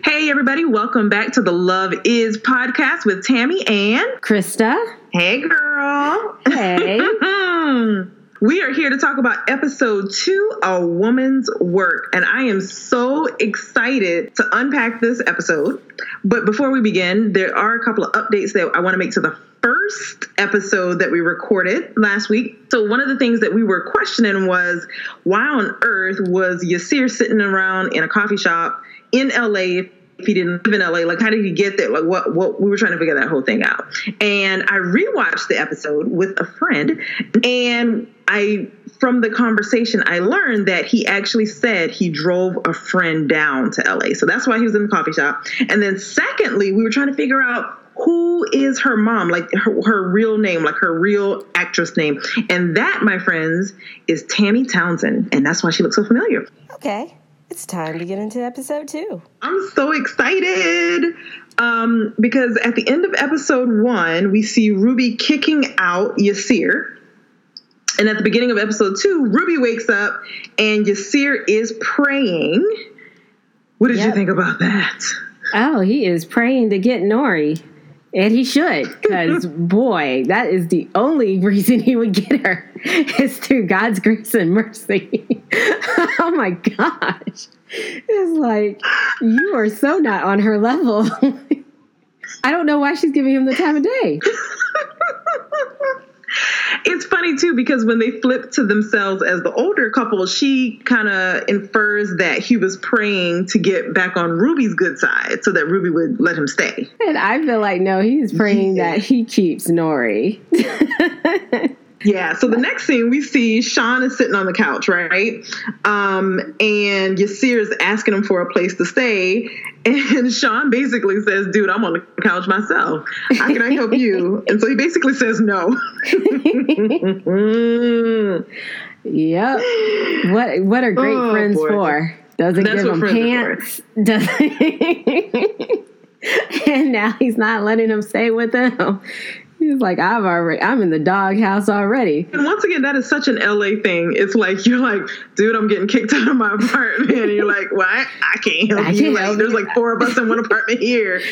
Hey, everybody, welcome back to the Love Is podcast with Tammy and Krista. Hey, girl. Hey. we are here to talk about episode two, A Woman's Work. And I am so excited to unpack this episode. But before we begin, there are a couple of updates that I want to make to the first episode that we recorded last week. So one of the things that we were questioning was why on earth was Yasir sitting around in a coffee shop in LA if he didn't live in LA? Like, how did he get there? Like, what? What? We were trying to figure that whole thing out. And I rewatched the episode with a friend, and I, from the conversation, I learned that he actually said he drove a friend down to LA. So that's why he was in the coffee shop. And then, secondly, we were trying to figure out who is her mom, like her, her, real name, like her real actress name. And that, my friends, is Tammy Townsend. And that's why she looks so familiar. Okay. It's time to get into episode two. I'm so excited um, because at the end of episode one, we see Ruby kicking out Yasir. And at the beginning of episode two, Ruby wakes up and Yasir is praying. What did yep. you think about that? Oh, he is praying to get Nuri. And he should, because boy, that is the only reason he would get her is through God's grace and mercy. oh my gosh. It's like, you are so not on her level. I don't know why she's giving him the time of day. It's funny too because when they flip to themselves as the older couple, she kind of infers that he was praying to get back on Ruby's good side so that Ruby would let him stay. And I feel like no, he's praying yeah. that he keeps Nuri. Yeah. So the next scene we see Sean is sitting on the couch, right? Um, and Yasir is asking him for a place to stay. And Sean basically says, dude, I'm on the couch myself. How can I help you? and so he basically says no. yep. What what are great oh, friends boy. for? Doesn't That's give him pants. Doesn't and now he's not letting him stay with him. He's like, I've already, I'm in the doghouse already. And once again, that is such an LA thing. It's like you're like, dude, I'm getting kicked out of my apartment, and you're like, what? I can't help I you. Can't like, help there's you. like four of us in one apartment here.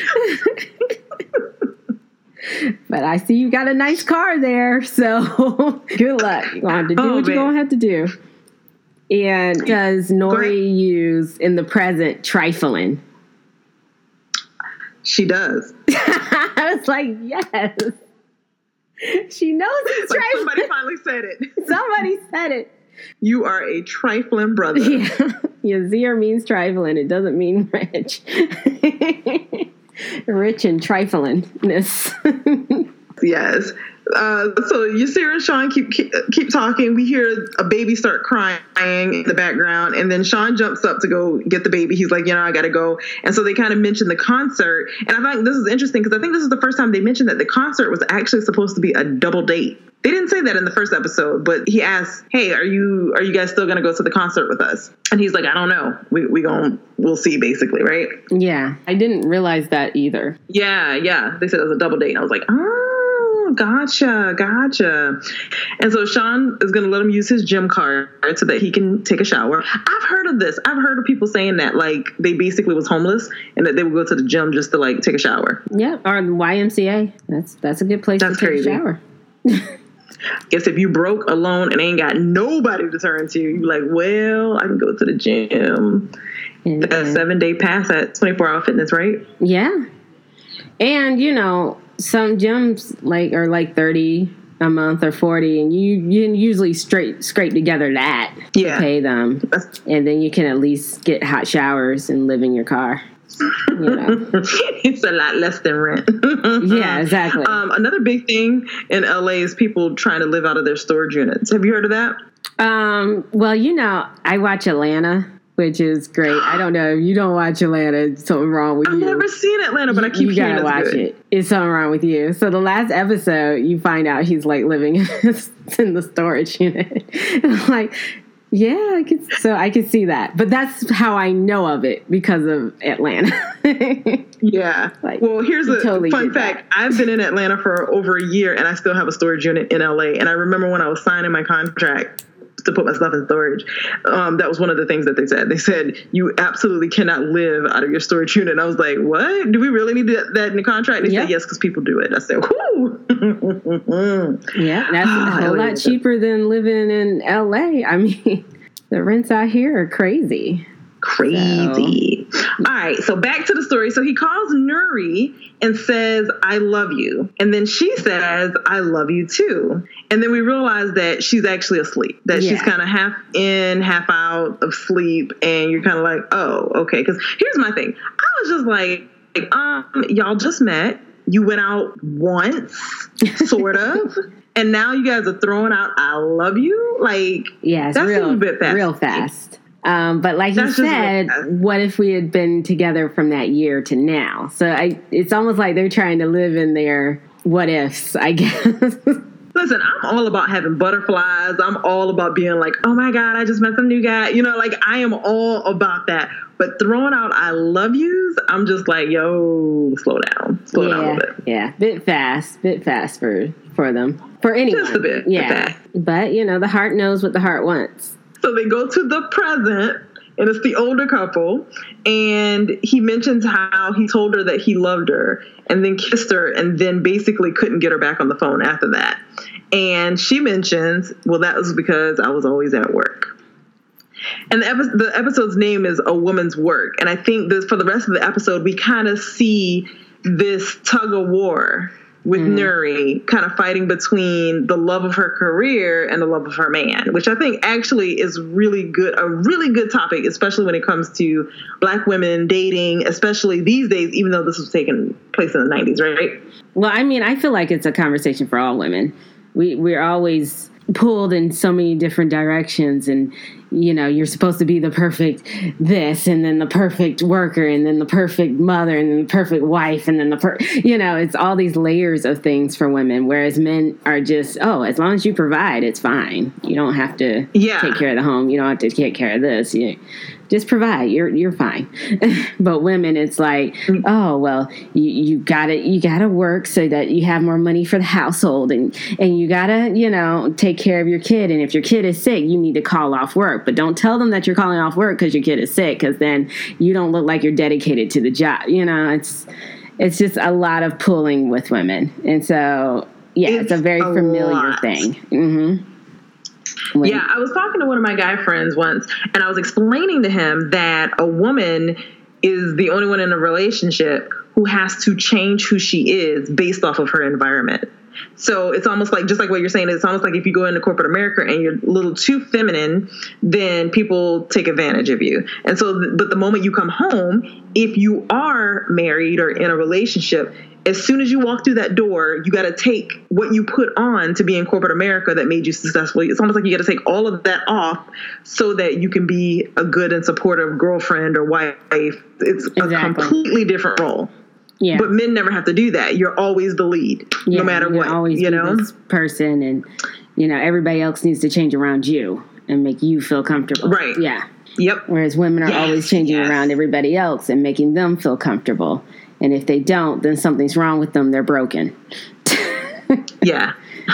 but I see you got a nice car there, so good luck. You're going to have to do oh, what man. you're going to have to do. And does Nuri use in the present trifling? She does. I was like, yes. she knows it's like trifling. Somebody finally said it. somebody said it. You are a trifling brother. Yeah. Yasir means trifling. It doesn't mean rich. rich and triflingness. yes. Uh, so Yasir and Sean keep, keep, keep talking. We hear a baby start crying in the background, and then Sean jumps up to go get the baby. He's like, you know, I got to go. And so they kind of mention the concert, and I think this is interesting because I think this is the first time they mentioned that the concert was actually supposed to be a double date. They didn't say that in the first episode, but he asked, "Hey, are you are you guys still gonna go to the concert with us?" And he's like, "I don't know. We we going we'll see, basically, right?" Yeah, I didn't realize that either. Yeah, yeah. They said it was a double date, and I was like, "Oh." gotcha, gotcha. And so Sean is going to let him use his gym card so that he can take a shower. I've heard of this. I've heard of people saying that like they basically was homeless and that they would go to the gym just to like take a shower. Yeah, or YMCA. That's that's a good place that's to take crazy. a shower. Guess if you broke alone and ain't got nobody to turn to, you like, well, I can go to the gym. And, the seven day pass at 24 hour fitness, right? Yeah. And you know, some gyms like are like 30 a month or 40 and you you usually straight scrape together that yeah. to pay them and then you can at least get hot showers and live in your car you know. it's a lot less than rent. yeah, exactly. Um, another big thing in LA is people trying to live out of their storage units. Have you heard of that? Um, well, you know, I watch Atlanta which is great. I don't know. If You don't watch Atlanta. Something wrong with I've you. I've never seen Atlanta, but you, I keep you gotta watch good. it. It's something wrong with you. So the last episode, you find out he's like living in the storage unit. like, yeah, I could. So I could see that, but that's how I know of it because of Atlanta. yeah. Like, well, here's a totally fun fact. That. I've been in Atlanta for over a year, and I still have a storage unit in LA. And I remember when I was signing my contract to put my stuff in storage. Um, that was one of the things that they said. They said you absolutely cannot live out of your storage unit. And I was like, what? Do we really need that, that in the contract? They Yep. said yes because people do it. I said, whoo. Yeah, that's a lot cheaper than living in LA. I mean, the rents out here are crazy. Crazy. All right, so back to the story. So he calls Nuri and says, I love you. And then she says, I love you too. And then we realize that she's actually asleep, that she's kind of half in, half out of sleep. And you're kind of like, oh, okay. Because here's my thing I was just like, um, y'all just met. You went out once, sort of. And now you guys are throwing out "I love you." Like, Yeah, it's That seems real, a bit fast. real fast. Um, but like That's you said, fast. what if we had been together from that year to now? So I, it's almost like they're trying to live in their what ifs, I guess. Listen, I'm all about having butterflies. I'm all about being like, oh my God, I just met some new guy. You know, like I am all about that. But throwing out I love yous, I'm just like, yo, slow down. Slow down a yeah, little bit. yeah, bit fast, bit fast for for them, for anyone. Just a bit, bit yeah. fast. But you know, the heart knows what the heart wants. So they go to the present, and it's the older couple. And he mentions how he told her that he loved her and then kissed her, and then basically couldn't get her back on the phone after that. And she mentions, well, that was because I was always at work. And the, epi- the episode's name is A Woman's Work. And I think this for the rest of the episode, we kind of see this tug of war with mm. Nuri kind of fighting between the love of her career and the love of her man, which I think actually is really good, a really good topic, especially when it comes to black women dating, especially these days, even though this was taking place in the 90s, right? Well, I mean, I feel like it's a conversation for all women. We we're always pulled in so many different directions and you know, you're supposed to be the perfect this and then the perfect worker and then the perfect mother and then the perfect wife and then the per you know, it's all these layers of things for women whereas men are just, oh, as long as you provide, it's fine. You don't have to Yeah. take care of the home. You don't have to take care of this. You just provide. You're you're fine. but women, it's like, oh well, you, you gotta you gotta work so that you have more money for the household, and and you gotta you know take care of your kid. And if your kid is sick, you need to call off work. But don't tell them that you're calling off work because your kid is sick, because then you don't look like you're dedicated to the job. You know, it's it's just a lot of pulling with women, and so yeah, it's, It's a very a familiar lot. thing. Mm-hmm. Hmm Yeah, I was talking to one of my guy friends once, and I was explaining to him that a woman is the only one in a relationship who has to change who she is based off of her environment. So it's almost like, just like what you're saying, it's almost like if you go into corporate America and you're a little too feminine, then people take advantage of you. And so, but the moment you come home, if you are married or in a relationship, as soon as you walk through that door, you got to take what you put on to be in corporate America that made you successful. It's almost like you got to take all of that off so that you can be a good and supportive girlfriend or wife. It's a completely different role. Yeah. But men never have to do that. You're always the lead, Yeah, no matter what. Always you know? this person, and you know everybody else needs to change around you and make you feel comfortable. Right. Yeah. Yep. Whereas women are Yes, always changing yes. around everybody else and making them feel comfortable. And if they don't, then something's wrong with them. They're broken. Yeah.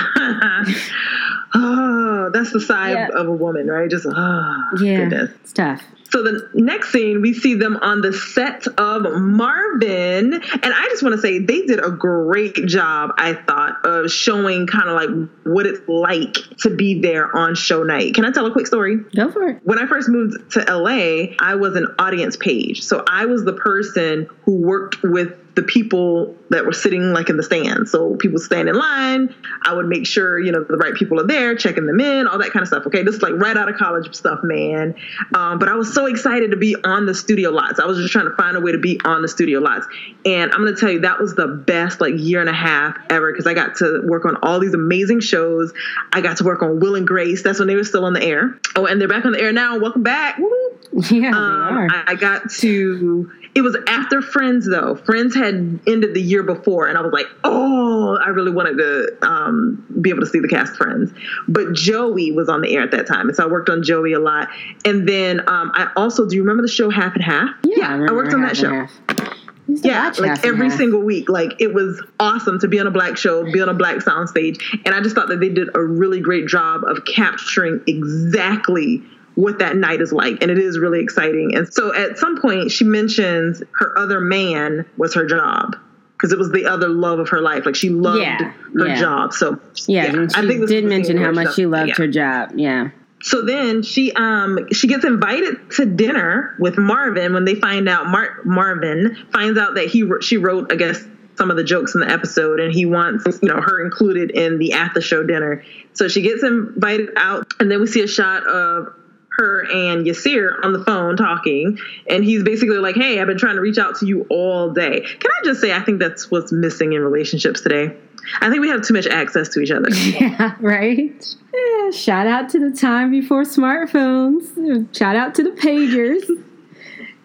oh, that's the side Yeah. of a woman, right? Just, oh, Yeah. goodness. It's tough. So the next scene, we see them on the set of Marvin, and I just want to say they did a great job. I thought of showing kind of like what it's like to be there on show night. Can I tell a quick story? Go for it. when I first moved to LA, I was an audience page. So I was the person who worked with the people that were sitting like in the stands. So people stand in line. I would make sure, you know, the right people are there, checking them in, all that kind of stuff. Okay. This is like right out of college stuff, man. Um, but I was so excited to be on the studio lots. I was just trying to find a way to be on the studio lots. And I'm going to tell you, that was the best like year and a half ever because I got to work on all these amazing shows. I got to work on Will and Grace. That's when they were still on the air. Oh, and they're back on the air now. Welcome back. Woo. Yeah, Um, they are. I, I got to. It was after Friends though. Friends had ended the year before, and I was like, "Oh, I really wanted to um, be able to see the cast Friends." But Joey was on the air at that time, and so I worked on Joey a lot. And then um, I also do you remember the show Half and Half? yeah, I, worked on that show. and Half. Yeah, like every Half. single week. Like it was awesome to be on a black show, be on a black soundstage. And I just thought that they did a really great job of capturing exactly what that night is like. And it is really exciting. And so at some point, she mentions her other man was her job. Because it was the other love of her life. Like she loved Yeah, her yeah. job. So Yeah, and she this did mention how much she loved yeah. her job. Yeah. So then she um she gets invited to dinner with Marvin when they find out Mar- Marvin finds out that he she wrote I guess some of the jokes in the episode and he wants you know her included in the after show dinner. So she gets invited out and then we see a shot of her and Yasir on the phone talking and he's basically like hey I've been trying to reach out to you all day. Can I just say I think that's what's missing in relationships today. I think we have too much access to each other. Yeah, right. Yeah, shout out to the time before smartphones. Shout out to the pagers.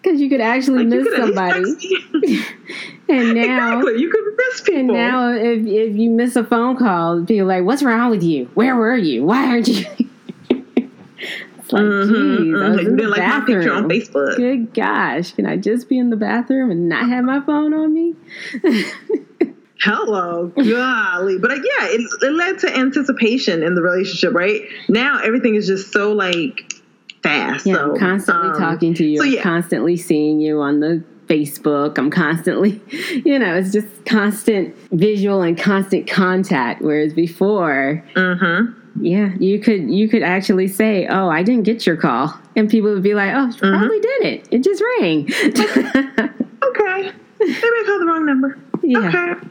Because you could actually Like, miss could somebody. And now exactly. You could miss people. and now if, if you miss a phone call, people like, What's wrong with you? Where were you? Why aren't you It's like, Mhm, geez, I mhm. was You in the like my picture on. Facebook. Good gosh, can I just be in the bathroom and not have my phone on me? Hello, golly. But uh, yeah, it, it led to anticipation in the relationship, right? Now everything is just so like fast. Yeah, so, I'm constantly um, talking to you. so I'm constantly seeing you on the Facebook. I'm constantly, you know, it's just constant visual and constant contact. Whereas before, mhm. Yeah, you could you could actually say, "Oh, I didn't get your call," and people would be like, "Oh, Mm-hmm. probably didn't. It just rang." Okay. Maybe I called the wrong number. Yeah. Okay.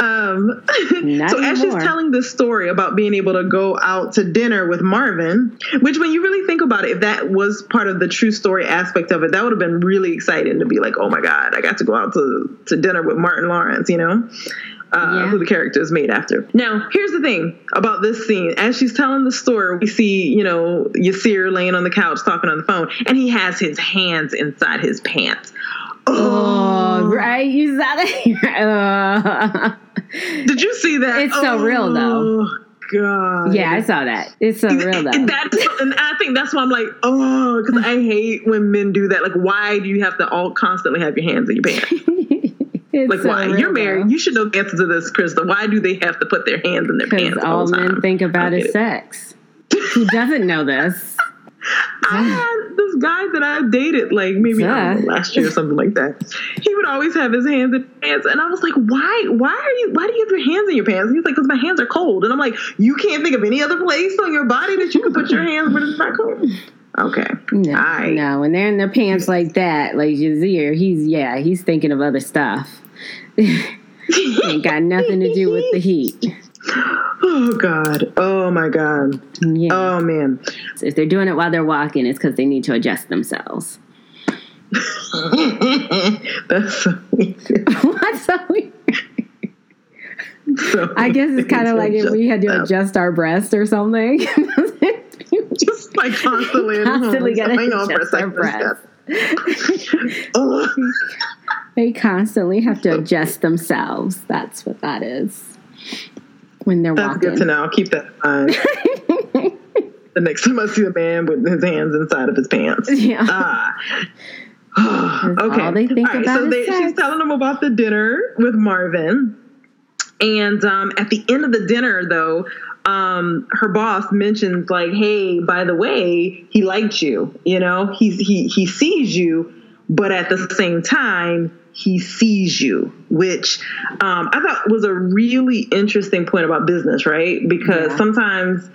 Um, so as she's anymore. telling this story about being able to go out to dinner with Marvin, which when you really think about it, if that was part of the true story aspect of it, that would have been really exciting to be like, oh my God, I got to go out to, to dinner with Martin Lawrence, you know? Uh, Yeah. Who the character is made after. Now, here's the thing about this scene. As she's telling the story, we see, you know, Yasir laying on the couch talking on the phone, and he has his hands inside his pants. oh, right, you saw that. Did you see that? It's so real, though. Oh, God. yeah, I saw that. It's so real though. And, that, and I think that's why I'm like, oh, because I hate when men do that. Like, why do you have to all constantly have your hands in your pants? It's Like, so why? real, You're married. though. You should know the answer to this, Krista. Why do they have to put their hands in their pants all all the men think about is sex. Who doesn't know this? I had this guy that I dated, like maybe don't know, last year or something like that. He would always have his hands in his pants, and I was like, "Why? Why are you? Why do you have your hands in your pants?" He's like, "Because my hands are cold." And I'm like, "You can't think of any other place on your body that you can put your hands when it's not cold." Okay, No, I- no. When they're in their pants like that, like Yasir, he's yeah, he's thinking of other stuff. Ain't got nothing to do with the heat. Oh God. Oh my God. Yeah. Oh man. if they're doing it while they're walking, it's because they need to adjust themselves. That's so weird. What's so weird? So I guess it's kind of like if we had to adjust adjust our breast or something. just like constantly, Constantly gotta hang on for a adjust our second. breath. They constantly have to adjust themselves. That's what that is. When they're That's walking. good to know. I'll keep that in mind. the next time I see a man with his hands inside of his pants. Yeah. Ah. That's okay. all they think All right, about so they, she's telling them about the dinner with Marvin. And um, at the end of the dinner, though, um, her boss mentions like, "Hey, by the way, he liked you. You know, he's he he sees you, but at the same time, he sees you." Which um, I thought was a really interesting point about business, right? Because Yeah. sometimes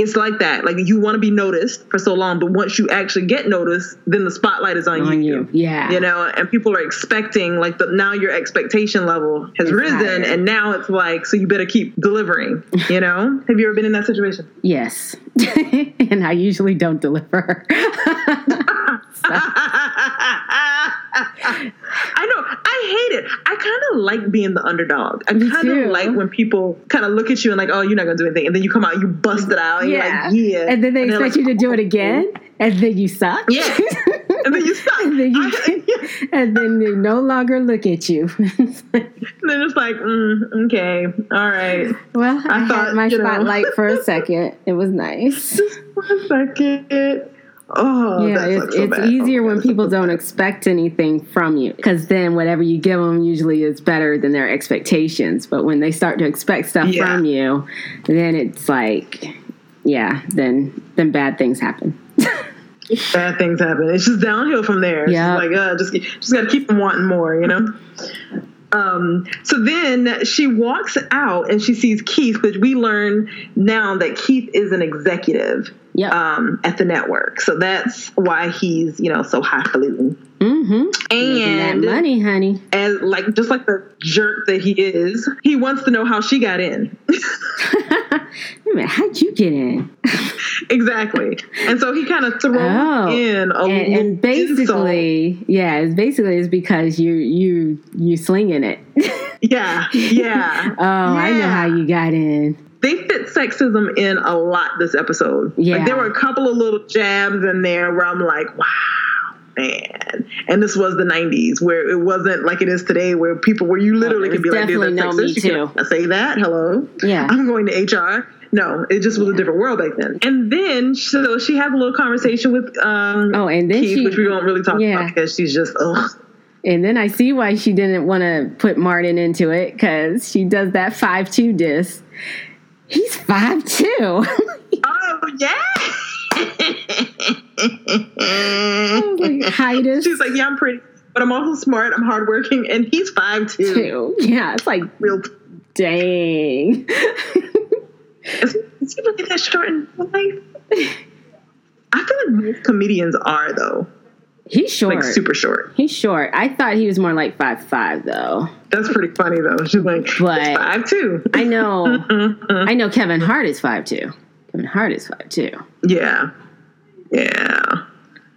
it's like that. Like you want to be noticed for so long, but once you actually get noticed, then the spotlight is on, on you. Yeah. you know and people are expecting like the now your expectation level has risen and now it's like so you better keep delivering you know have you ever been in that situation Yes. and I usually don't deliver. I know. I hate it. I kind of like being the underdog. I kind of like when people kind of look at you and like, oh, you're not gonna do anything, and then you come out, you bust it out, and yeah. you're like, yeah, And then they they're expect like, you to do it again, and then you suck. Yeah. and then you stop. and then you I- and then they no longer look at you. It's like, and then it's like, mm, okay, all right. well, I, I thought, had my you know. spotlight for a second. It was nice. Just one second. Oh, yeah, it's, so it's easier when people don't expect anything from you because then whatever you give them usually is better than their expectations. But when they start to expect stuff Yeah. from you, then it's like, yeah, then then bad things happen. bad things happen. It's just downhill from there. Yeah. just like uh, just just got to keep them wanting more, you know. Um, so then she walks out and she sees Keith, which we learn now that Keith is an executive Yep. um, at the network. So that's why he's you know so highfalutin. mm-hmm. And money, honey. And like just like the jerk that he is, he wants to know how she got in. Wait a minute, how'd you get in? exactly. And so he kind of throws Oh. in a and, and insult. basically, yeah, it's basically it's because you you you slinging it. Yeah, yeah. oh, I know how you got in. They fit sexism in a lot this episode. Yeah. Like there were a couple of little jabs in there where I'm like, wow, man. And this was the 90s where it wasn't like it is today where people where you literally Oh, could be like, dude, that's sexist. You Too. can say that. Hello. Yeah. I'm going to HR. No, it just was a different world back then. And then so she had a little conversation with um Oh, and then Keith, she which we don't really talk yeah. about because she's just ugh. And then I see why she didn't want to put Martin into it because she does that five two disc. He's five two. Oh yeah. Height is She's like, yeah, I'm pretty, but I'm also smart. I'm hardworking, and he's five two. two. Yeah, it's like Real. dang. Is, is he really that short in life? I feel like most comedians are though, He's short. like super short. He's short. I thought he was more like five five though. That's pretty funny though. She's like, But- five two. I know. I know Kevin Hart is five two. Kevin Hart is five two. Yeah, yeah.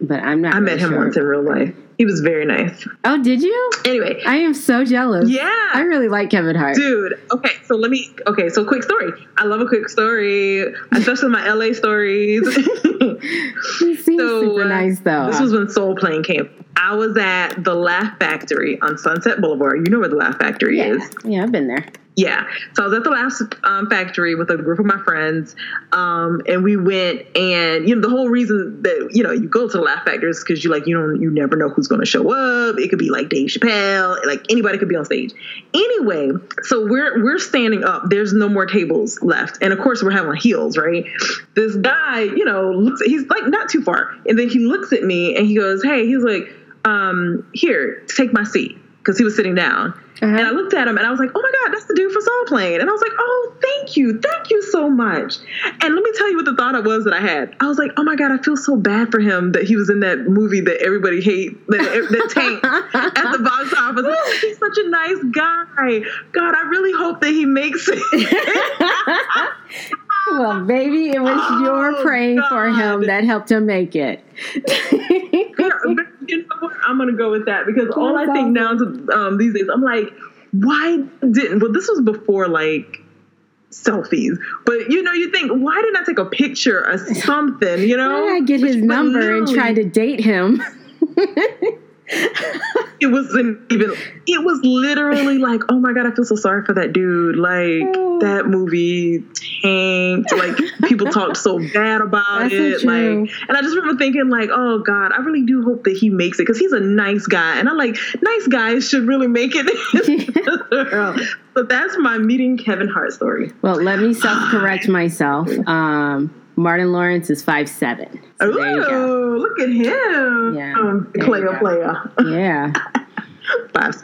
But I'm not. I met him sure. once in real life. He was very nice. Oh, did you? Anyway, I am so jealous. Yeah. I really like Kevin Hart. Dude, okay, so let me. Okay, so quick story. I love a quick story, especially my LA stories. He seems So, super uh, nice though. This was when Soul Plane came. I was at the Laugh Factory on Sunset Boulevard. You know where the Laugh Factory yeah, is. yeah, I've been there. Yeah. So I was at the Laugh um, Factory with a group of my friends, um, and we went. And you know, the whole reason that you know you go to the Laugh Factory is because you like you don't you never know who's going to show up. It could be like Dave Chappelle, like anybody could be on stage. Anyway, so we're we're standing up. There's no more tables left, and of course we're having heels, right? This guy, you know, looks. He's like not too far, and then he looks at me and he goes, "Hey," he's like, um, "Here, take my seat," because he was sitting down. Uh-huh. And I looked at him and I was like, oh my God, that's the dude for Soul Plane. And I was like, oh, thank you. Thank you so much. And let me tell you what the thought it was that I had. I was like, oh my God, I feel so bad for him that he was in that movie that everybody hate, that, that tanked at the box office. Oh, he's such a nice guy. God, I really hope that he makes it. well, baby, it was Oh, your praying for him that helped him make it. You know what? I'm gonna go with that because all I think now to um, these days, I'm like, why didn't? Well, this was before like selfies, but you know, you think, why didn't I take a picture or something? You know, Why did I get his But number and try to date him? It wasn't even. It was literally like, oh my god, I feel so sorry for that dude. Like Oh. that movie tanked. Like people talked so bad about That's so it. true. Like, and I just remember thinking, like, oh god, I really do hope that he makes it because he's a nice guy, and i'm like nice guys should really make it. so that's my meeting Kevin Hart story. well, let me self correct myself. Um, Martin Lawrence is five seven. So there you go. Oh, look at him. Yeah, Um, player, player. Yeah. Five.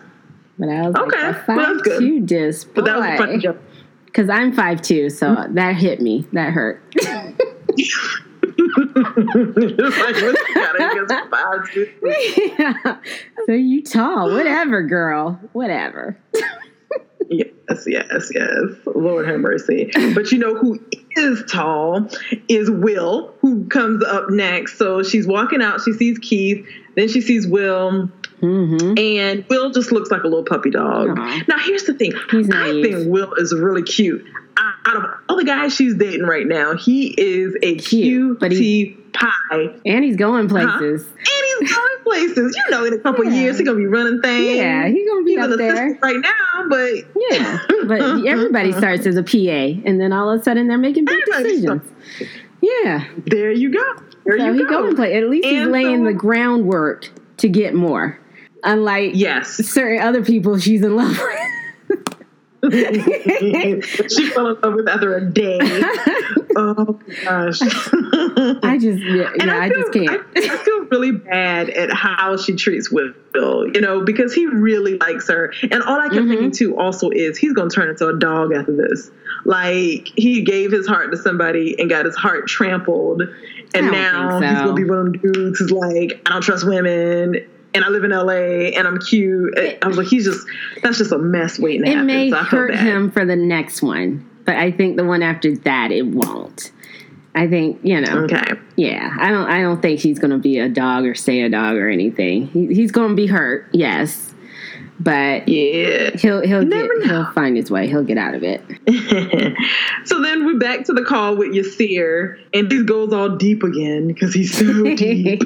But I was Okay, like, a well, that's five two disc. But that was a funny joke. Because I'm five two, so that hit me. That hurt. Like, what you got against five, yeah. So you tall. Whatever, girl. Whatever. Yes, yes, yes. Lord have mercy. But you know who is tall is Will, who comes up next. So she's walking out, she sees Keith, then she sees Will, Mm-hmm. and Will just looks like a little puppy dog. Aw. Now, here's the thing He's I naive. think Will is really cute. Out of all the guys she's dating right now, he is a Cute, but cutie pie. And he's going places. And he's going places. You know, in a couple Yeah. years, he's going to be running things. Yeah, he's gonna be He's up there. right now, but Yeah. But everybody starts as a PA and then all of a sudden they're making big Everybody decisions. Yeah. there you go. there so you he go. go and play. At least he's laying so- the groundwork to get more. Unlike Yes. certain other people she's in love with. she fell in love with after a day. oh gosh. I just, yeah, yeah I, feel, just can't. I, I feel really bad at how she treats Will, you know, because he really likes her. And all I can Mm-hmm. thinking too also is he's going to turn into a dog after this. Like he gave his heart to somebody and got his heart trampled, and now think he's going to be one of them dudes who's like, I don't trust women. And I live in LA and I'm cute. I was like, he's just, that's just a mess waiting to it happen. may so hurt bad. him for the next one, but I think the one after that it won't. I think you know. Okay. Yeah, I don't. I don't think he's going to be a dog or stay a dog or anything. He, he's going to be hurt, yes, but Yeah. he'll he'll get he'll find his way. He'll get out of it. so then we're back to the call with Yasir, and he goes all deep again because he's so deep.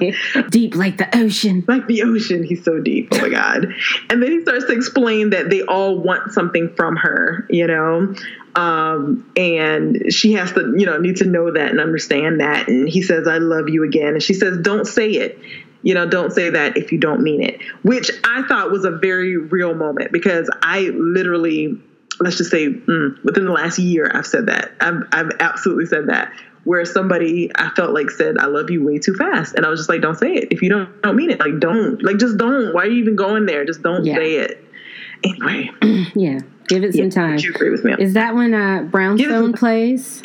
Deep like the ocean. like the ocean, he's so deep. Oh my God. And then he starts to explain that they all want something from her, you know? Um, and she has to, you know, need to know that and understand that. And he says, I love you again. And she says, Don't say it. You know, don't say that if you don't mean it, which I thought was a very real moment because I literally, let's just say, mm, within the last year, I've said that. I've, I've absolutely said that where somebody I felt like said I love you way too fast, and I was just like, don't say it if you don't don't mean it. Like don't like just don't. Why are you even going there? Just don't Yeah. say it. Anyway, Yeah, give it some time. would you agree with me? Is that when uh, Brownstone plays?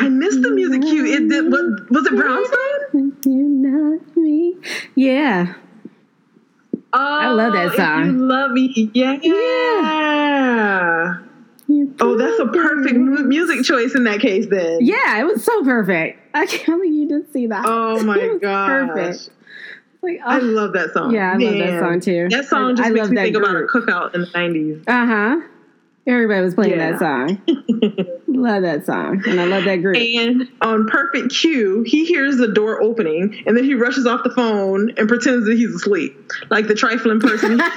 I missed the music cue. It did. Was, was it Brownstone? You not me. Yeah. Oh, I love that song. you love me, yeah. Yeah. Oh, that's a perfect mu- music choice in that case. Then. Yeah, it was so perfect. I can't believe you didn't see that. Oh my It gosh. Perfect. Like, I oh. love that song. Yeah, I love that song, too. That song just I makes me think about a cookout in the nineties. Uh huh. Everybody was playing Yeah. that song. love that song, and I love that group. And on perfect cue, he hears the door opening, and then he rushes off the phone and pretends that he's asleep, like the trifling person.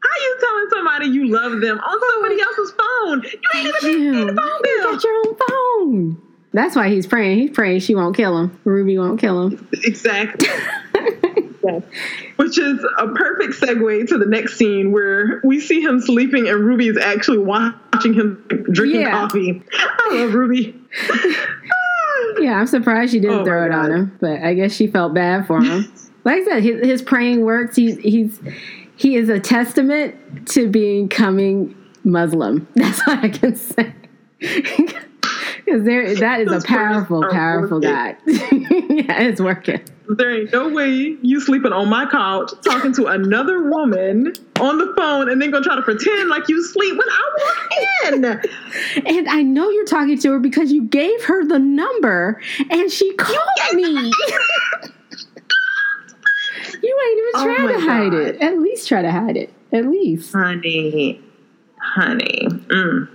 How you telling somebody you love them on somebody else's phone? You ain't even paying the phone bill. you got your own phone. That's why he's praying. He's praying she won't kill him. Ruby won't kill him. Exactly. Yes. Which is a perfect segue to the next scene where we see him sleeping and Ruby is actually watching him drinking Yeah. coffee. I love Ruby. Yeah, I'm surprised she didn't Oh, throw it on him, but I guess she felt bad for him. like I said, his, his praying works. He's he's he is a testament to becoming Muslim. That's what I can say. Because there, that is a powerful, powerful. God. yeah, it's working. There ain't no way you sleeping on my couch talking to another woman on the phone and then gonna try to pretend like you sleep when I walk in. And I know you're talking to her because you gave her the number and she called me. you ain't even Oh trying my to hide God. it. At least try to hide it. At least. Honey, honey. Mm.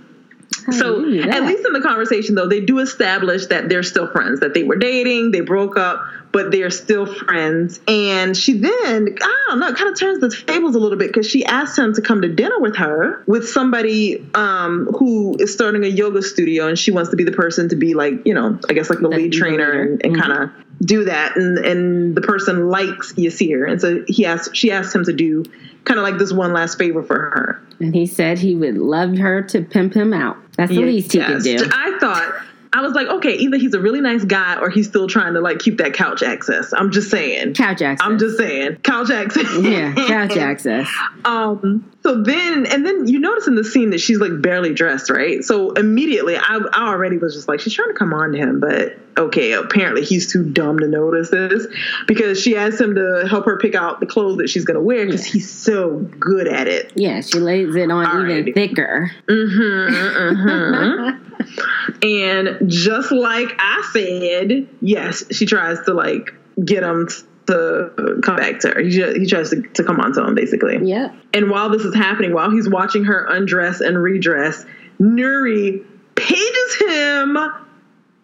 So at least in the conversation though, they do establish that they're still friends, that they were dating, they broke up, but they're still friends. And she then, I don't know, kind of turns the tables a little bit because she asked him to come to dinner with her with somebody um, who is starting a yoga studio and she wants to be the person to be like, you know, I guess like the, lead trainer and, and Mhm. kind of do that. And and the person likes Yasir. And so he asked she asked him to do kind of like this one last favor for her. And he said he would love her to pimp him out. That's the least he could do. I thought I was like, okay, either he's a really nice guy or he's still trying to like keep that couch access. I'm just saying. Couch access. I'm just saying. Couch access. yeah, couch access. Um. So then, and then you notice in the scene that she's like barely dressed, right? So immediately, I, I already was just like, she's trying to come on to him, but okay, apparently he's too dumb to notice this because she asks him to help her pick out the clothes that she's gonna wear because Yeah. he's so good at it. Yeah, she lays it on even thicker. Mm-hmm, mm-hmm. and just like I said, yes, she tries to like get him to come back to her. He, ju- he tries to, to come on to him, basically. Yeah. And while this is happening, while he's watching her undress and redress, Nuri pages him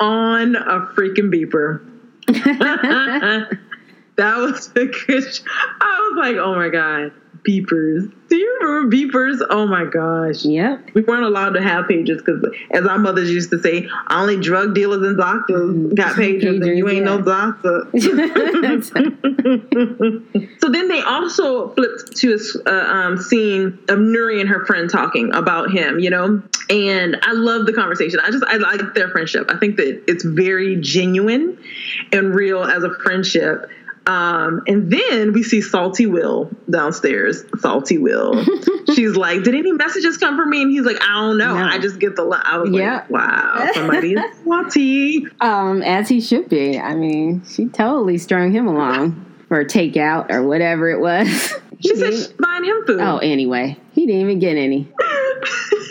on a freaking beeper. that was a good. I was like, oh my god, beepers. Do you remember beepers? Oh my gosh. Yep. We weren't allowed to have pages because, as our mothers used to say, only drug dealers and doctors got pages, and you ain't yeah. no doctor. so then they also flipped to a uh, um, scene of Nuri and her friend talking about him, you know? And I love the conversation. I just, I like their friendship. I think that it's very genuine and real as a friendship. Um, and then we see Salty Will downstairs. Salty Will. She's like, "Did any messages come for me?" And he's like, "I don't know. No. I just get the." I was Yeah. like, "Wow, somebody is salty." um, as he should be. I mean, she totally strung him along for takeout or whatever it was. She said she's buying him food. oh, anyway, he didn't even get any.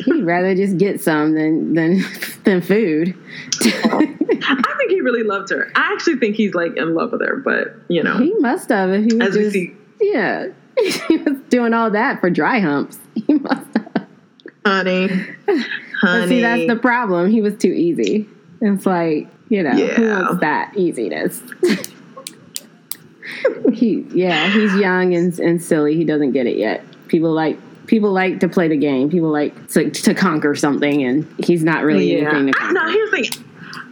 He'd rather just get some than than than food. I think he really loved her. I actually think he's like in love with her, but you know, he must have if he was as we just see, yeah. He was doing all that for dry humps. He must have. honey, honey. see, that's the problem. He was too easy. It's like, you know, who wants that easiness? he, yeah, he's young and, and silly. He doesn't get it yet. People like people like to play the game. People like to, to conquer something, and he's not really anything to conquer. no, here's the thing.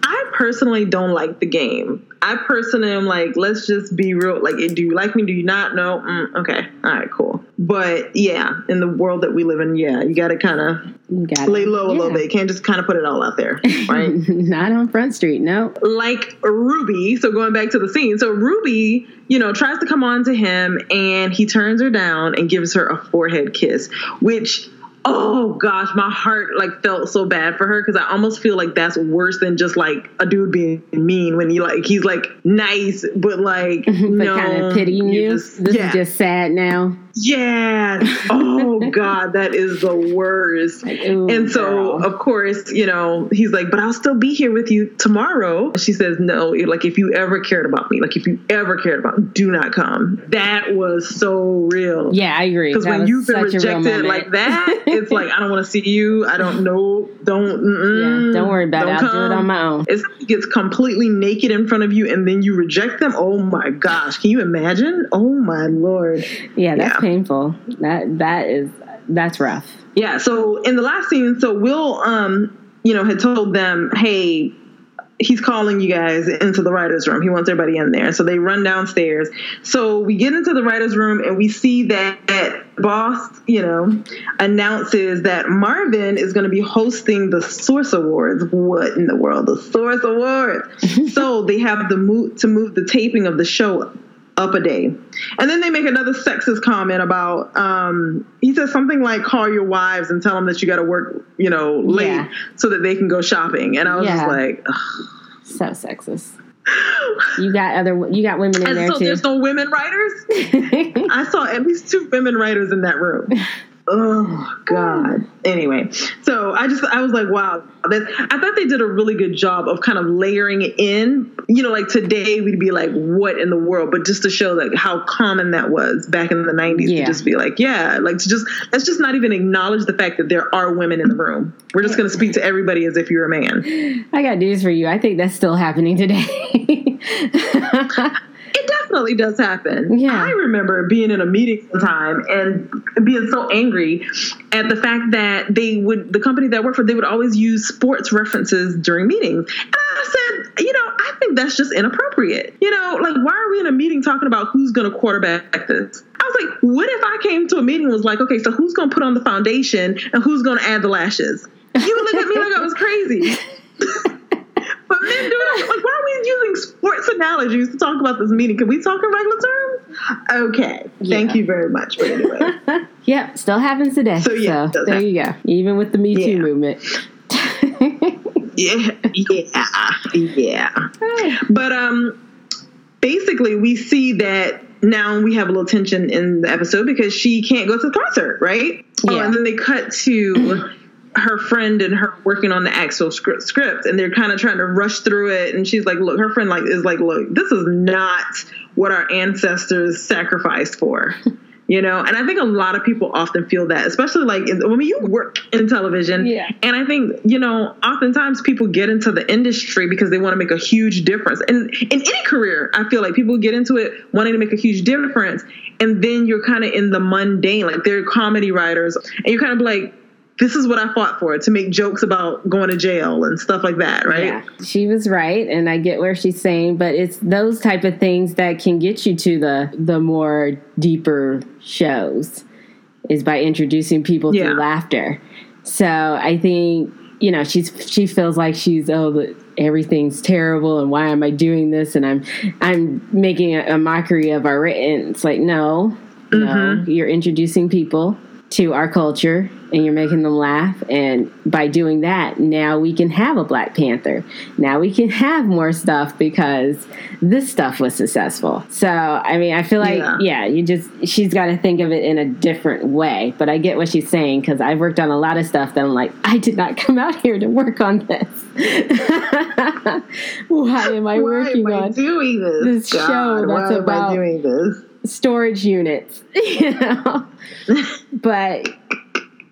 I personally don't like the game. I personally am like, let's just be real. Like, do you like me? Do you not? No. Mm, okay. All right. Cool. But yeah, in the world that we live in, yeah, you got to kind of lay low a little bit. You can't just kind of put it all out there, right? not on Front Street. No. like Ruby. So going back to the scene, so Ruby, you know, tries to come on to him and he turns her down and gives her a forehead kiss, which oh gosh, my heart like felt so bad for her because I almost feel like that's worse than just like a dude being mean when he like he's like nice but like But no, kind of pitying you. just- this yeah, is just sad now. Yeah. Oh god, that is the worst. Ooh, And so, girl. of course, you know, he's like, but I'll still be here with you tomorrow. She says, no, like, if you ever cared about me, like, if you ever cared about me, do not come. That was so real. yeah, I agree. Because when you've been such a real rejected like that, it's like, I don't want to see you. I don't know. Don't, yeah, don't worry about it. don't I'll do it on my own. If somebody gets completely naked in front of you and then you reject them, oh my gosh, can you imagine? Oh my lord. Yeah, that's Yeah. Painful. That that is that's rough. Yeah. So in the last scene, so Will, um, you know, had told them, "Hey, he's calling you guys into the writers' room. He wants everybody in there." So they run downstairs. So we get into the writers' room and we see that, boss, you know, announces that Marvin is going to be hosting the Source Awards. What in the world, the Source Awards? so they have the move to move the taping of the show up a day. And then they make another sexist comment about um he says something like call your wives and tell them that you got to work, you know, late Yeah. so that they can go shopping. And I was Yeah. just like, ugh. So sexist. You got other you got women in and there so there's no women writers. I saw at least two women writers in that room. Oh God. Anyway, so I just I was like, wow. That, I thought they did a really good job of kind of layering it in. You know, like today we'd be like, what in the world? But just to show like how common that was back in the '90s Yeah. to just be like, yeah, like to just let's just not even acknowledge the fact that there are women in the room. We're just going to speak to everybody as if you're a man. I got news for you. I think that's still happening today. It definitely does happen. Yeah. I remember being in a meeting sometime and being so angry at the fact that they would, the company that I worked for, they would always use sports references during meetings. And I said, you know, I think that's just inappropriate. You know, like, why are we in a meeting talking about who's going to quarterback this? I was like, what if I came to a meeting and was like, okay, so who's going to put on the foundation and who's going to add the lashes? You would look at me like I was crazy. But men do it. Like, why are we using sports analogies to talk about this meeting? Can we talk in regular terms? Okay. Thank you very much. But anyway. yep, still happens today. So, yeah, does there you go. Even with the Me Too Yeah. movement. yeah. Yeah. Yeah. But um basically we see that now we have a little tension in the episode because she can't go to the concert, right? Oh, Yeah. and then they cut to her friend and her working on the actual script, script and they're kind of trying to rush through it and she's like look her friend like is like look this is not what our ancestors sacrificed for you know and i think a lot of people often feel that especially like I mean you work in television Yeah. and i think you know oftentimes people get into the industry because they want to make a huge difference and in any career i feel like people get into it wanting to make a huge difference and then you're kind of in the mundane like they're comedy writers and you're kind of like this is what i fought for to make jokes about going to jail and stuff like that right Yeah, she was right, and I get where she's saying, but it's those type of things that can get you to the the more deeper shows is by introducing people Yeah. through laughter. So I think you know she's she feels like she's oh the, everything's terrible and why am I doing this and I'm I'm making a, a mockery of our written. It's like no, no, mm-hmm. you're introducing people to our culture and you're making them laugh and by doing that now we can have a black panther now we can have more stuff because this stuff was successful so i mean i feel like Yeah. yeah, you just she's got to think of it in a different way but i get what she's saying because i've worked on a lot of stuff that i'm like i did not come out here to work on this why am i why working am I on doing this, this God? show why am about- I doing this storage units, you know. but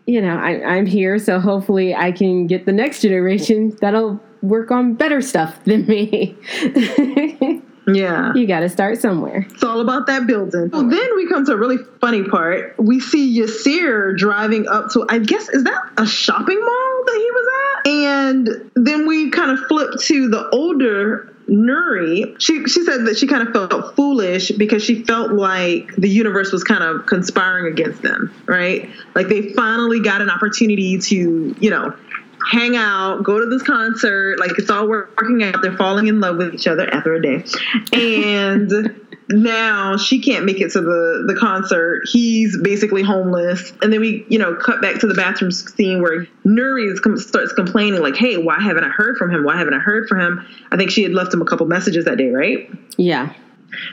you know, I, I'm here, so hopefully I can get the next generation that'll work on better stuff than me. yeah you got to start somewhere. It's all about that building. Well, then we come to a really funny part. We see Yasir driving up to, I guess, is that a shopping mall that he was at? And then we kind of flip to the older Nuri. She she said that she kind of felt foolish because she felt like the universe was kind of conspiring against them, right? Like they finally got an opportunity to, you know, hang out, go to this concert. Like it's all working out. They're falling in love with each other after a day. And now she can't make it to the, the concert. He's basically homeless. And then we, you know, cut back to the bathroom scene where Nuri com- starts complaining, like, hey, why haven't I heard from him? Why haven't I heard from him? I think she had left him a couple messages that day, right? Yeah.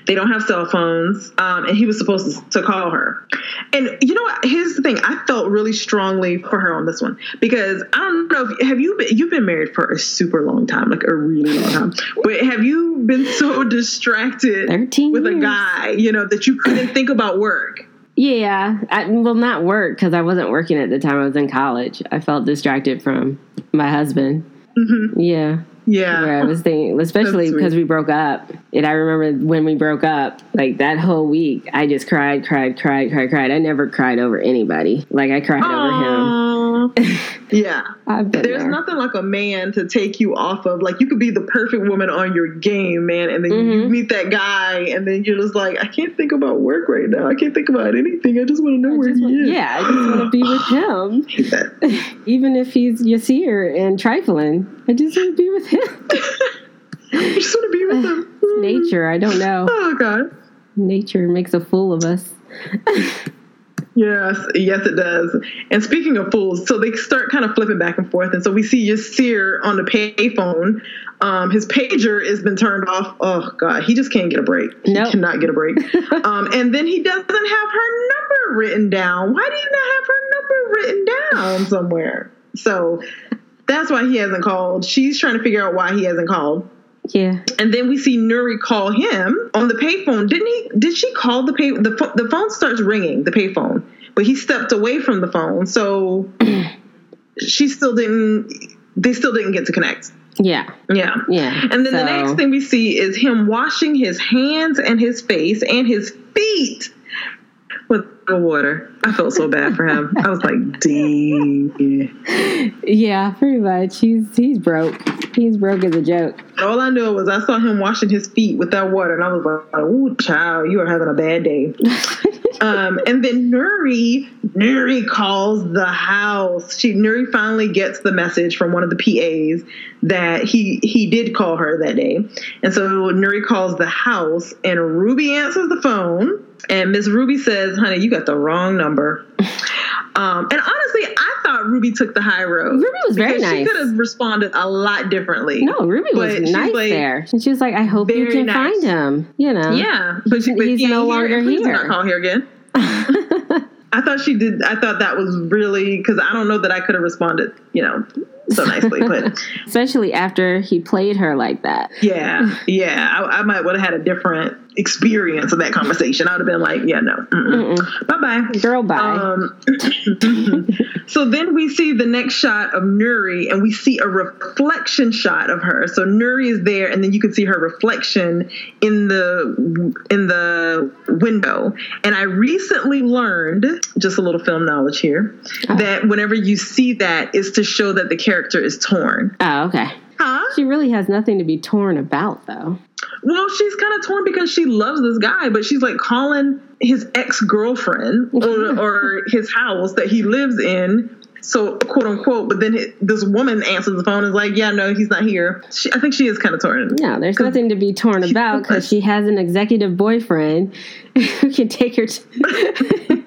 They don't have cell phones, um, and he was supposed to, to call her. And you know what? Here's the thing: I felt really strongly for her on this one because I don't know if have you been you've been married for a super long time, like a really long time, but have you been so distracted 13 with a guy, you know, that you couldn't think about work? Yeah. I, well, not work because I wasn't working at the time I was in college. I felt distracted from my husband. Mm-hmm. Yeah. Yeah, where I was thinking, especially because we broke up. And I remember when we broke up, like that whole week, I just cried, cried, cried, cried, cried. I never cried over anybody. Like I cried over him. Yeah. There's there. nothing like a man to take you off of. Like you could be the perfect woman on your game, man, and then you Mhm. meet that guy, and then you're just like, I can't think about work right now. I can't think about anything. I just want to know I where he want- is. yeah, I just want to be with him, I hate that. even if he's Yasir and trifling. I just want to be with him. I just want to be with him. Nature, I don't know. Oh God. Nature makes a fool of us. Yes, yes, it does. And speaking of fools, so they start kind of flipping back and forth, and so we see Yasir on the payphone. Um, his pager has been turned off. Oh God, he just can't get a break. He Nope. cannot get a break. um, and then he doesn't have her number written down. Why do you not have her number written down somewhere? So that's why he hasn't called. She's trying to figure out why he hasn't called. Yeah. And then we see Nuri call him on the payphone. Didn't he? Did she call the pay? The the phone starts ringing, the payphone, but he stepped away from the phone, so she still didn't. They still didn't get to connect. Yeah. Yeah. Yeah. And then the next thing we see is him washing his hands and his face and his feet with the water. I felt so bad for him. I was like, dang. Yeah, pretty much. He's he's broke. He's broke as a joke. All I knew was I saw him washing his feet with that water, and I was like, "Oh, child, you are having a bad day." um, and then Nuri, Nuri calls the house. She Nuri finally gets the message from one of the PAs that he he did call her that day, and so Nuri calls the house, and Ruby answers the phone, and Miss Ruby says, "Honey, you got the wrong number." Um, and honestly, I thought Ruby took the high road. Ruby was very because She could have responded a lot differently. No, Ruby was nice like- there. And she was like, I hope you can nice. find him. You know? Yeah, but, she, but He's he no longer Please here. not call here again. I thought she did. I thought that was really because I don't know that I could have responded, you know, so nicely. But especially after he played her like that. Yeah, yeah. I, I might would have had a different experience of that conversation. I would have been like, yeah, no, bye bye, girl, bye. Um, so then we see the next shot of Nuri, and we see a reflection shot of her. So Nuri is there, and then you can see her reflection in the in the window. And I recently learned, just a little film knowledge here, oh. that whenever you see that, is to show that the character is torn. Oh, okay. Huh? She really has nothing to be torn about, though. Well, she's kind of torn because she loves this guy, but she's like calling his ex girlfriend or, or his house that he lives in so quote unquote but then it, this woman answers the phone and is like yeah no he's not here she, i think she is kind of torn no there's nothing to be torn about because she has an executive boyfriend who can take her to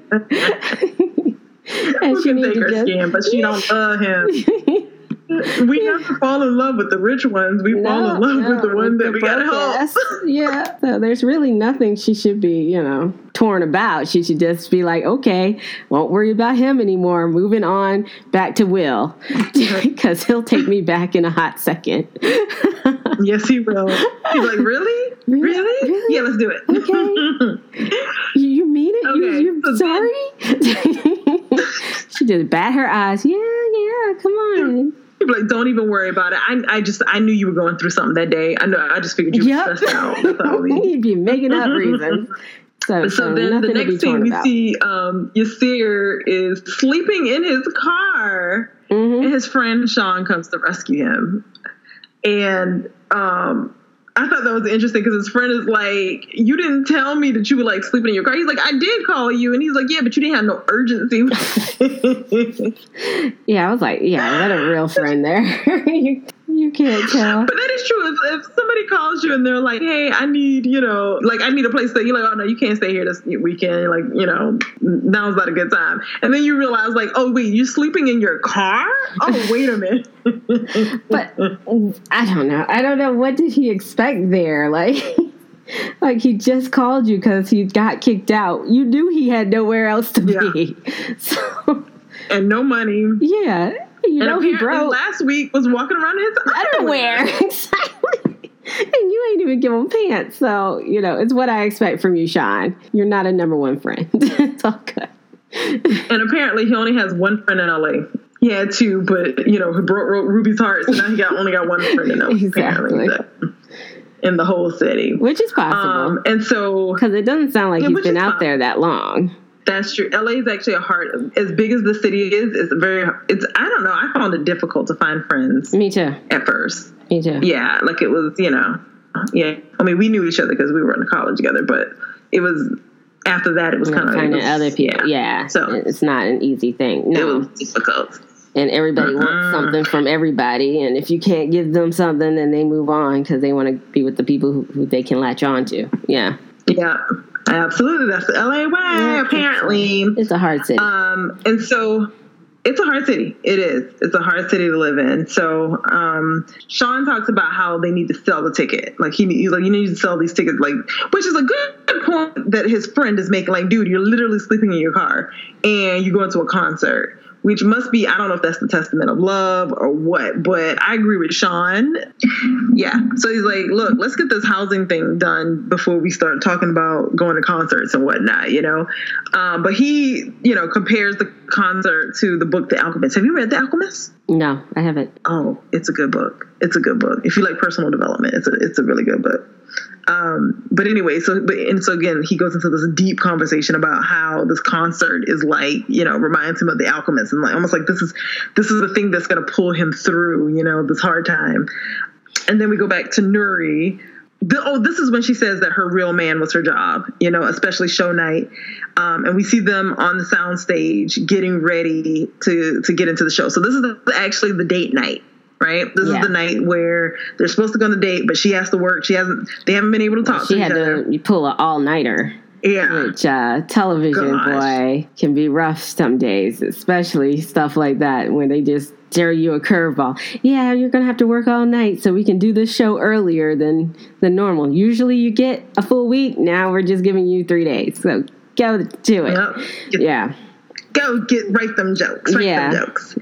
and who she can take her just, skin but she don't love him we never fall in love with the rich ones. We no, fall in love no, with the one that we got to help. yeah. So there's really nothing she should be, you know, torn about. She should just be like, okay, won't worry about him anymore. Moving on back to Will because he'll take me back in a hot second. yes, he will. He's like, really? Really? really? really? Yeah, let's do it. Okay. you, you mean it? Okay. You, are so sorry? she just bat her eyes. Yeah, yeah, come on. People like, don't even worry about it. I, I just, I knew you were going through something that day. I know. I just figured you yep. were stressed out. You'd be making up reasons. So, so, so then the next thing we about. see, um, Yasir is sleeping in his car, mm-hmm. and his friend Sean comes to rescue him. And um, I thought that was interesting because his friend is like, "You didn't tell me that you were like sleeping in your car." He's like, "I did call you," and he's like, "Yeah, but you didn't have no urgency." yeah, I was like, "Yeah, that a real friend there." you can't tell. But that is true. If, if, somebody calls you and they're like, "Hey, I need, you know, like I need a place to," you're like, "Oh no, you can't stay here this weekend." Like, you know, now's not a good time. And then you realize, like, "Oh wait, you're sleeping in your car? Oh wait a minute." but I don't know. I don't know. What did he expect there? Like. like he just called you because he got kicked out. You knew he had nowhere else to yeah. be. So and no money. Yeah, you and know he broke. Last week was walking around in his underwear. underwear. exactly. And you ain't even give him pants. So, you know, it's what I expect from you, Sean. You're not a number one friend. it's all good. and apparently he only has one friend in LA. He had two, but you know, he broke, broke Ruby's heart, so now he got only got one friend in LA. exactly. in the whole city, which is possible. Um, and so, because it doesn't sound like yeah, he's been out there that long. That's true. LA is actually a hard, as big as the city is. It's very. It's. I don't know. I found it difficult to find friends. Me too. At first. Me too. Yeah, like it was. You know. Yeah. I mean, we knew each other because we were in college together, but it was after that. It was kind of finding other people. Yeah. yeah. So it's not an easy thing. No. It was difficult. And everybody uh-uh. wants uh-huh. something from everybody, and if you can't give them something, then they move on because they want to be with the people who, who they can latch on to. Yeah. Yeah. Absolutely, that's the LA way. Yeah, apparently, it's a hard city. Um, and so it's a hard city. It is. It's a hard city to live in. So um, Sean talks about how they need to sell the ticket. Like he, he's like, you need to sell these tickets. Like, which is a good point that his friend is making. Like, dude, you're literally sleeping in your car and you go into a concert which must be I don't know if that's the testament of love or what, but I agree with Sean. Yeah. So he's like, look, let's get this housing thing done before we start talking about going to concerts and whatnot, you know. Um, but he, you know, compares the concert to the book The Alchemist. Have you read The Alchemist? No, I haven't. Oh, it's a good book. It's a good book. If you like personal development, it's a it's a really good book. Um, but anyway, so but and so again, he goes into this deep conversation about how this concert is like, you know, reminds him of the alchemist and like almost like this is this is the thing that's gonna pull him through, you know, this hard time. And then we go back to Nuri. The, oh, this is when she says that her real man was her job, you know, especially show night. Um, and we see them on the sound stage getting ready to to get into the show. So this is actually the date night right? This yeah. is the night where they're supposed to go on the date, but she has to work. She hasn't. They haven't been able to talk. She to had to pull an all nighter. Yeah. Which uh, television Gosh. boy can be rough some days, especially stuff like that when they just dare you a curveball. Yeah, you're gonna have to work all night so we can do this show earlier than than normal. Usually you get a full week. Now we're just giving you three days. So go do it. Yep. Yeah. go get write them jokes, write Yeah. them jokes.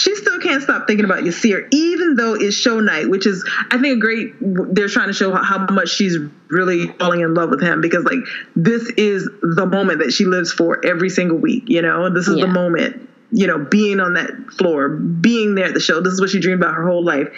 She still can't stop thinking about Yasir, even though it's show night, which is I think a great. They're trying to show how, how much she's really falling in love with him because like this is the moment that she lives for every single week. You know, this is Yeah. the moment. You know, being on that floor, being there at the show. This is what she dreamed about her whole life,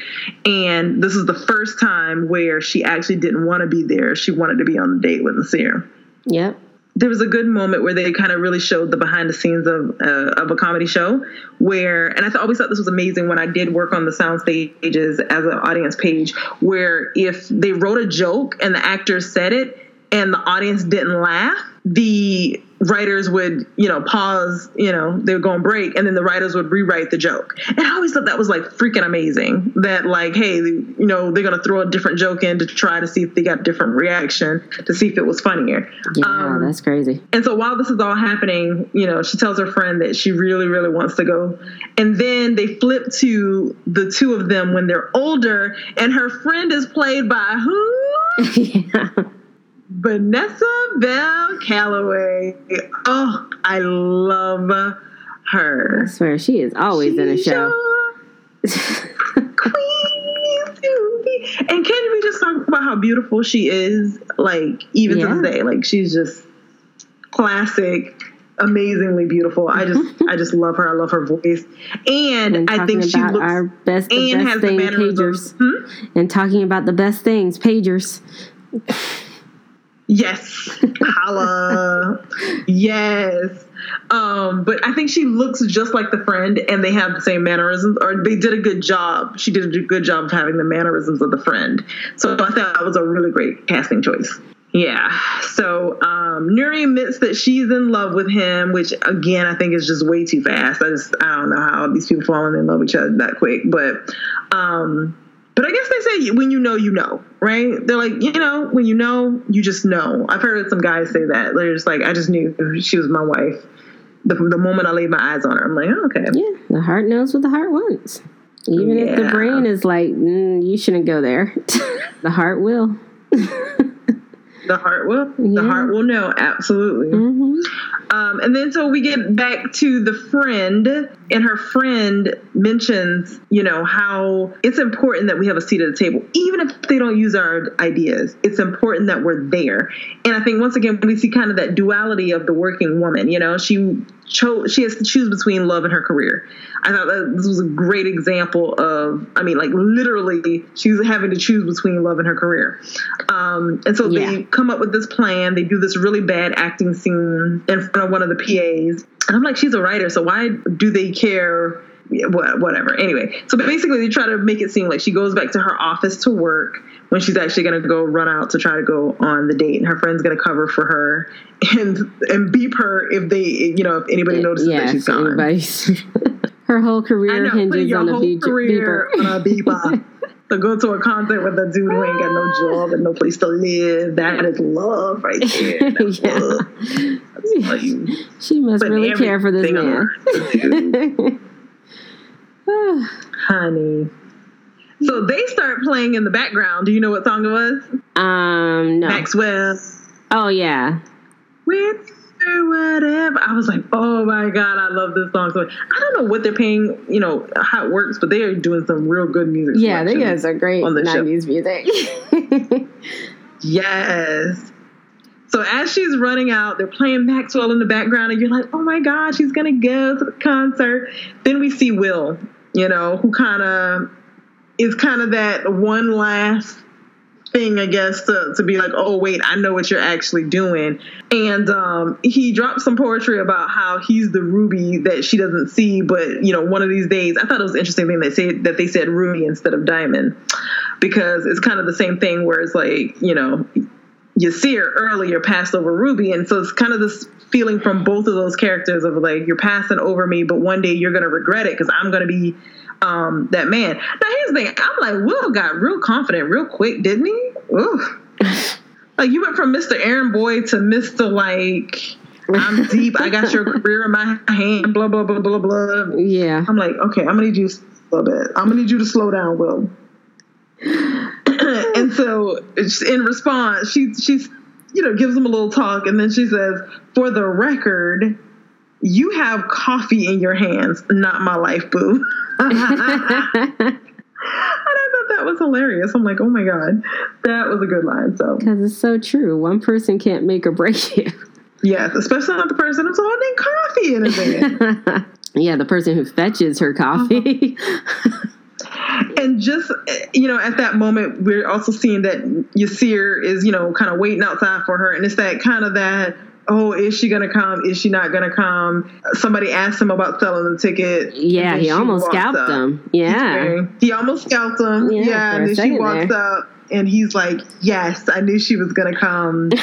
and this is the first time where she actually didn't want to be there. She wanted to be on the date with Nasir Yep. There was a good moment where they kind of really showed the behind the scenes of uh, of a comedy show where and I always thought this was amazing when I did work on the sound stages as an audience page where if they wrote a joke and the actors said it and the audience didn't laugh the writers would you know pause you know they would go on break and then the writers would rewrite the joke and i always thought that was like freaking amazing that like hey you know they're gonna throw a different joke in to try to see if they got a different reaction to see if it was funnier Yeah, Um, that's crazy. and so while this is all happening, you know, she tells her friend that she really, really wants to go. And then they flip to the two of them when they're older, and her friend is played by who? yeah. Vanessa Bell Calloway. Oh, I love her. I swear she is always in a show. your Queen to be. And can we just talk about how beautiful she is? Like, even to this day, like she's just classic, amazingly beautiful. I just, I just love her. I love her voice, and, and I think she looks our best, the and best has the thing, mannerisms. pagers. Hmm? And talking about the best things, pagers. Yes. Holla. yes. Um, but I think she looks just like the friend and they have the same mannerisms or they did a good job. She did a good job of having the mannerisms of the friend. So I thought that was a really great casting choice. Yeah. So um, Nuri admits that she's in love with him, which again I think is just way too fast. I just I don't know how these people falling in love with each other that quick. But um, but I guess they say when you know, you know, right? They're like, you know, when you know, you just know. I've heard some guys say that. They're just like, I just knew she was my wife. The, the moment I laid my eyes on her, I'm like, oh, okay. Yeah, the heart knows what the heart wants. Even if the brain is like, mm, you shouldn't go there, the heart will. The heart will. The heart will know. Absolutely. hmm Um, and then so we get back to the friend, and her friend mentions, you know, how it's important that we have a seat at the table, even if they don't use our ideas. It's important that we're there. And I think once again we see kind of that duality of the working woman. You know, she chose she has to choose between love and her career. I thought that this was a great example of, I mean, like literally, she's having to choose between love and her career. Um, and so Yeah. they come up with this plan. They do this really bad acting scene in front one of the PAs. And I'm like, she's a writer, so why do they care? Whatever. Anyway, so basically, they try to make it seem like she goes back to her office to work when she's actually going to go run out to try to go on the date, and her friend's going to cover for her and and beep her if they, you know, if anybody notices yeah, that she's gone. her whole career know, hinges on a beep- career beeper. on a beeper. to go to a concert with a dude who ain't got no job and no place to live. That is love right there. That's Yeah. love. That's you she must really care for this man. honey. So they start playing in the background. Do you know what song it was? um, no. Maxwell. Oh yeah, With whatever. I was like, oh my god, I love this song. So I don't know what they're paying, you know, how it works, but they are doing some real good music. yeah. They guys are great on the show. '90s music. Yes. So as she's running out, they're playing Maxwell in the background, and you're like, oh my God, she's gonna go to the concert. Then we see Will, you know, who kind of is kind of that one last thing, I guess, to, to be like, oh wait, I know what you're actually doing. And um, he dropped some poetry about how he's the ruby that she doesn't see, but you know, one of these days, I thought it was interesting thing they say that they said ruby instead of diamond, because it's kind of the same thing where it's like, you know, Yasir earlier passed over Ruby, and so it's kind of this feeling from both of those characters of like you're passing over me, but one day you're gonna regret it because I'm gonna be um, that man. Now here's the thing: I'm like Will got real confident real quick, didn't he? Ooh. like you went from Mr. Aaron Boy to Mr. Like I'm deep. I got your career in my hand. Blah blah blah blah blah. yeah. I'm like, okay, I'm gonna need you a little bit. I'm gonna need you to slow down, Will. and so, in response, she she's you know gives him a little talk, and then she says, "For the record, you have coffee in your hands, not my life, boo. and I thought that was hilarious. I'm like, oh my God, that was a good line. So, because it's so true. One person can't make or break you. Yes, especially not the person who's holding coffee in his hand. yeah, the person who fetches her coffee. Uh-huh. and just you know at that moment we're also seeing that Yasir is you know kind of waiting outside for her and it's that kind of that oh is she gonna come is she not gonna come somebody asked him about selling the ticket yeah he almost scalped up. him yeah he almost scalped him yeah, yeah and then she walks there. up and he's like yes i knew she was gonna come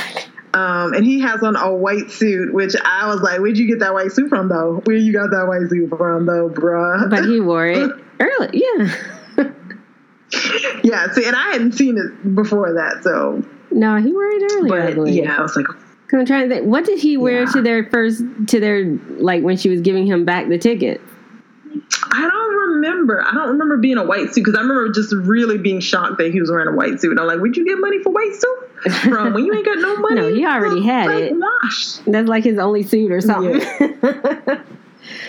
Um, and he has on a white suit, which I was like, "Where'd you get that white suit from, though? Where you got that white suit from, though, bruh?" But he wore it early, yeah. yeah, see, and I hadn't seen it before that, so. No, he wore it early. But, yeah, I was like, I'm trying to think. What did he wear yeah. to their first, to their, like, when she was giving him back the ticket? I don't remember. I don't remember being a white suit because I remember just really being shocked that he was wearing a white suit. And I'm like, where'd you get money for white suit from? When you ain't got no money? no, he already had like, it. Washed. That's like his only suit or something. Yeah.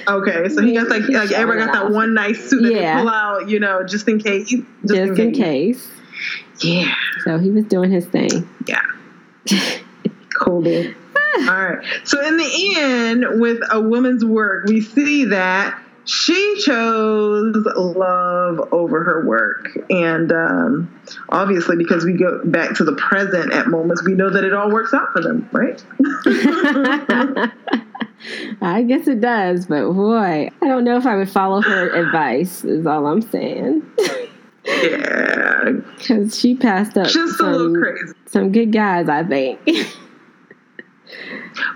Okay, so he got like like everybody got that one nice suit that yeah. they pull out, you know, just in case. Just, just in, case. in, case. Yeah. So he was doing his thing. Yeah. cool, dude. All right. So in the end, with a woman's work, we see that she chose love over her work. And um, obviously, because we go back to the present at moments, we know that it all works out for them, right? I guess it does, but boy, I don't know if I would follow her advice, is all I'm saying. yeah. Because she passed up Just some, a little crazy. some good guys, I think.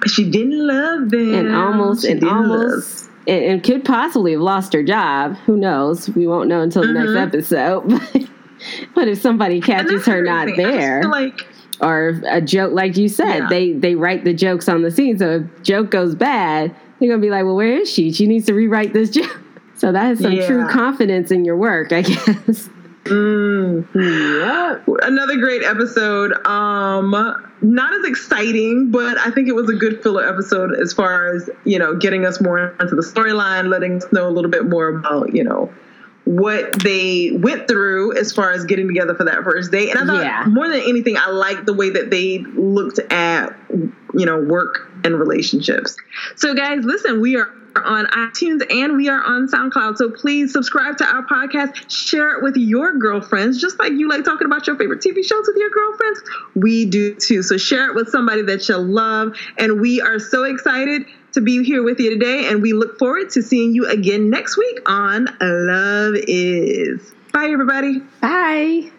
But she didn't love them. And almost, she and almost, and, and, could possibly have lost her job. Who knows? We won't know until the mm-hmm. next episode. but if somebody catches her not there. like or a joke like you said yeah. they they write the jokes on the scene so if joke goes bad they're gonna be like well where is she she needs to rewrite this joke so that is some yeah. true confidence in your work i guess mm. yeah another great episode um not as exciting but i think it was a good filler episode as far as you know getting us more into the storyline letting us know a little bit more about you know what they went through as far as getting together for that first date. And I thought yeah. more than anything, I liked the way that they looked at, you know, work and relationships. So guys, listen, we are on iTunes and we are on SoundCloud. So please subscribe to our podcast, share it with your girlfriends, just like you like talking about your favorite TV shows with your girlfriends. We do too. So share it with somebody that you love. And we are so excited to be here with you today, and we look forward to seeing you again next week on Love Is. Bye, everybody. Bye.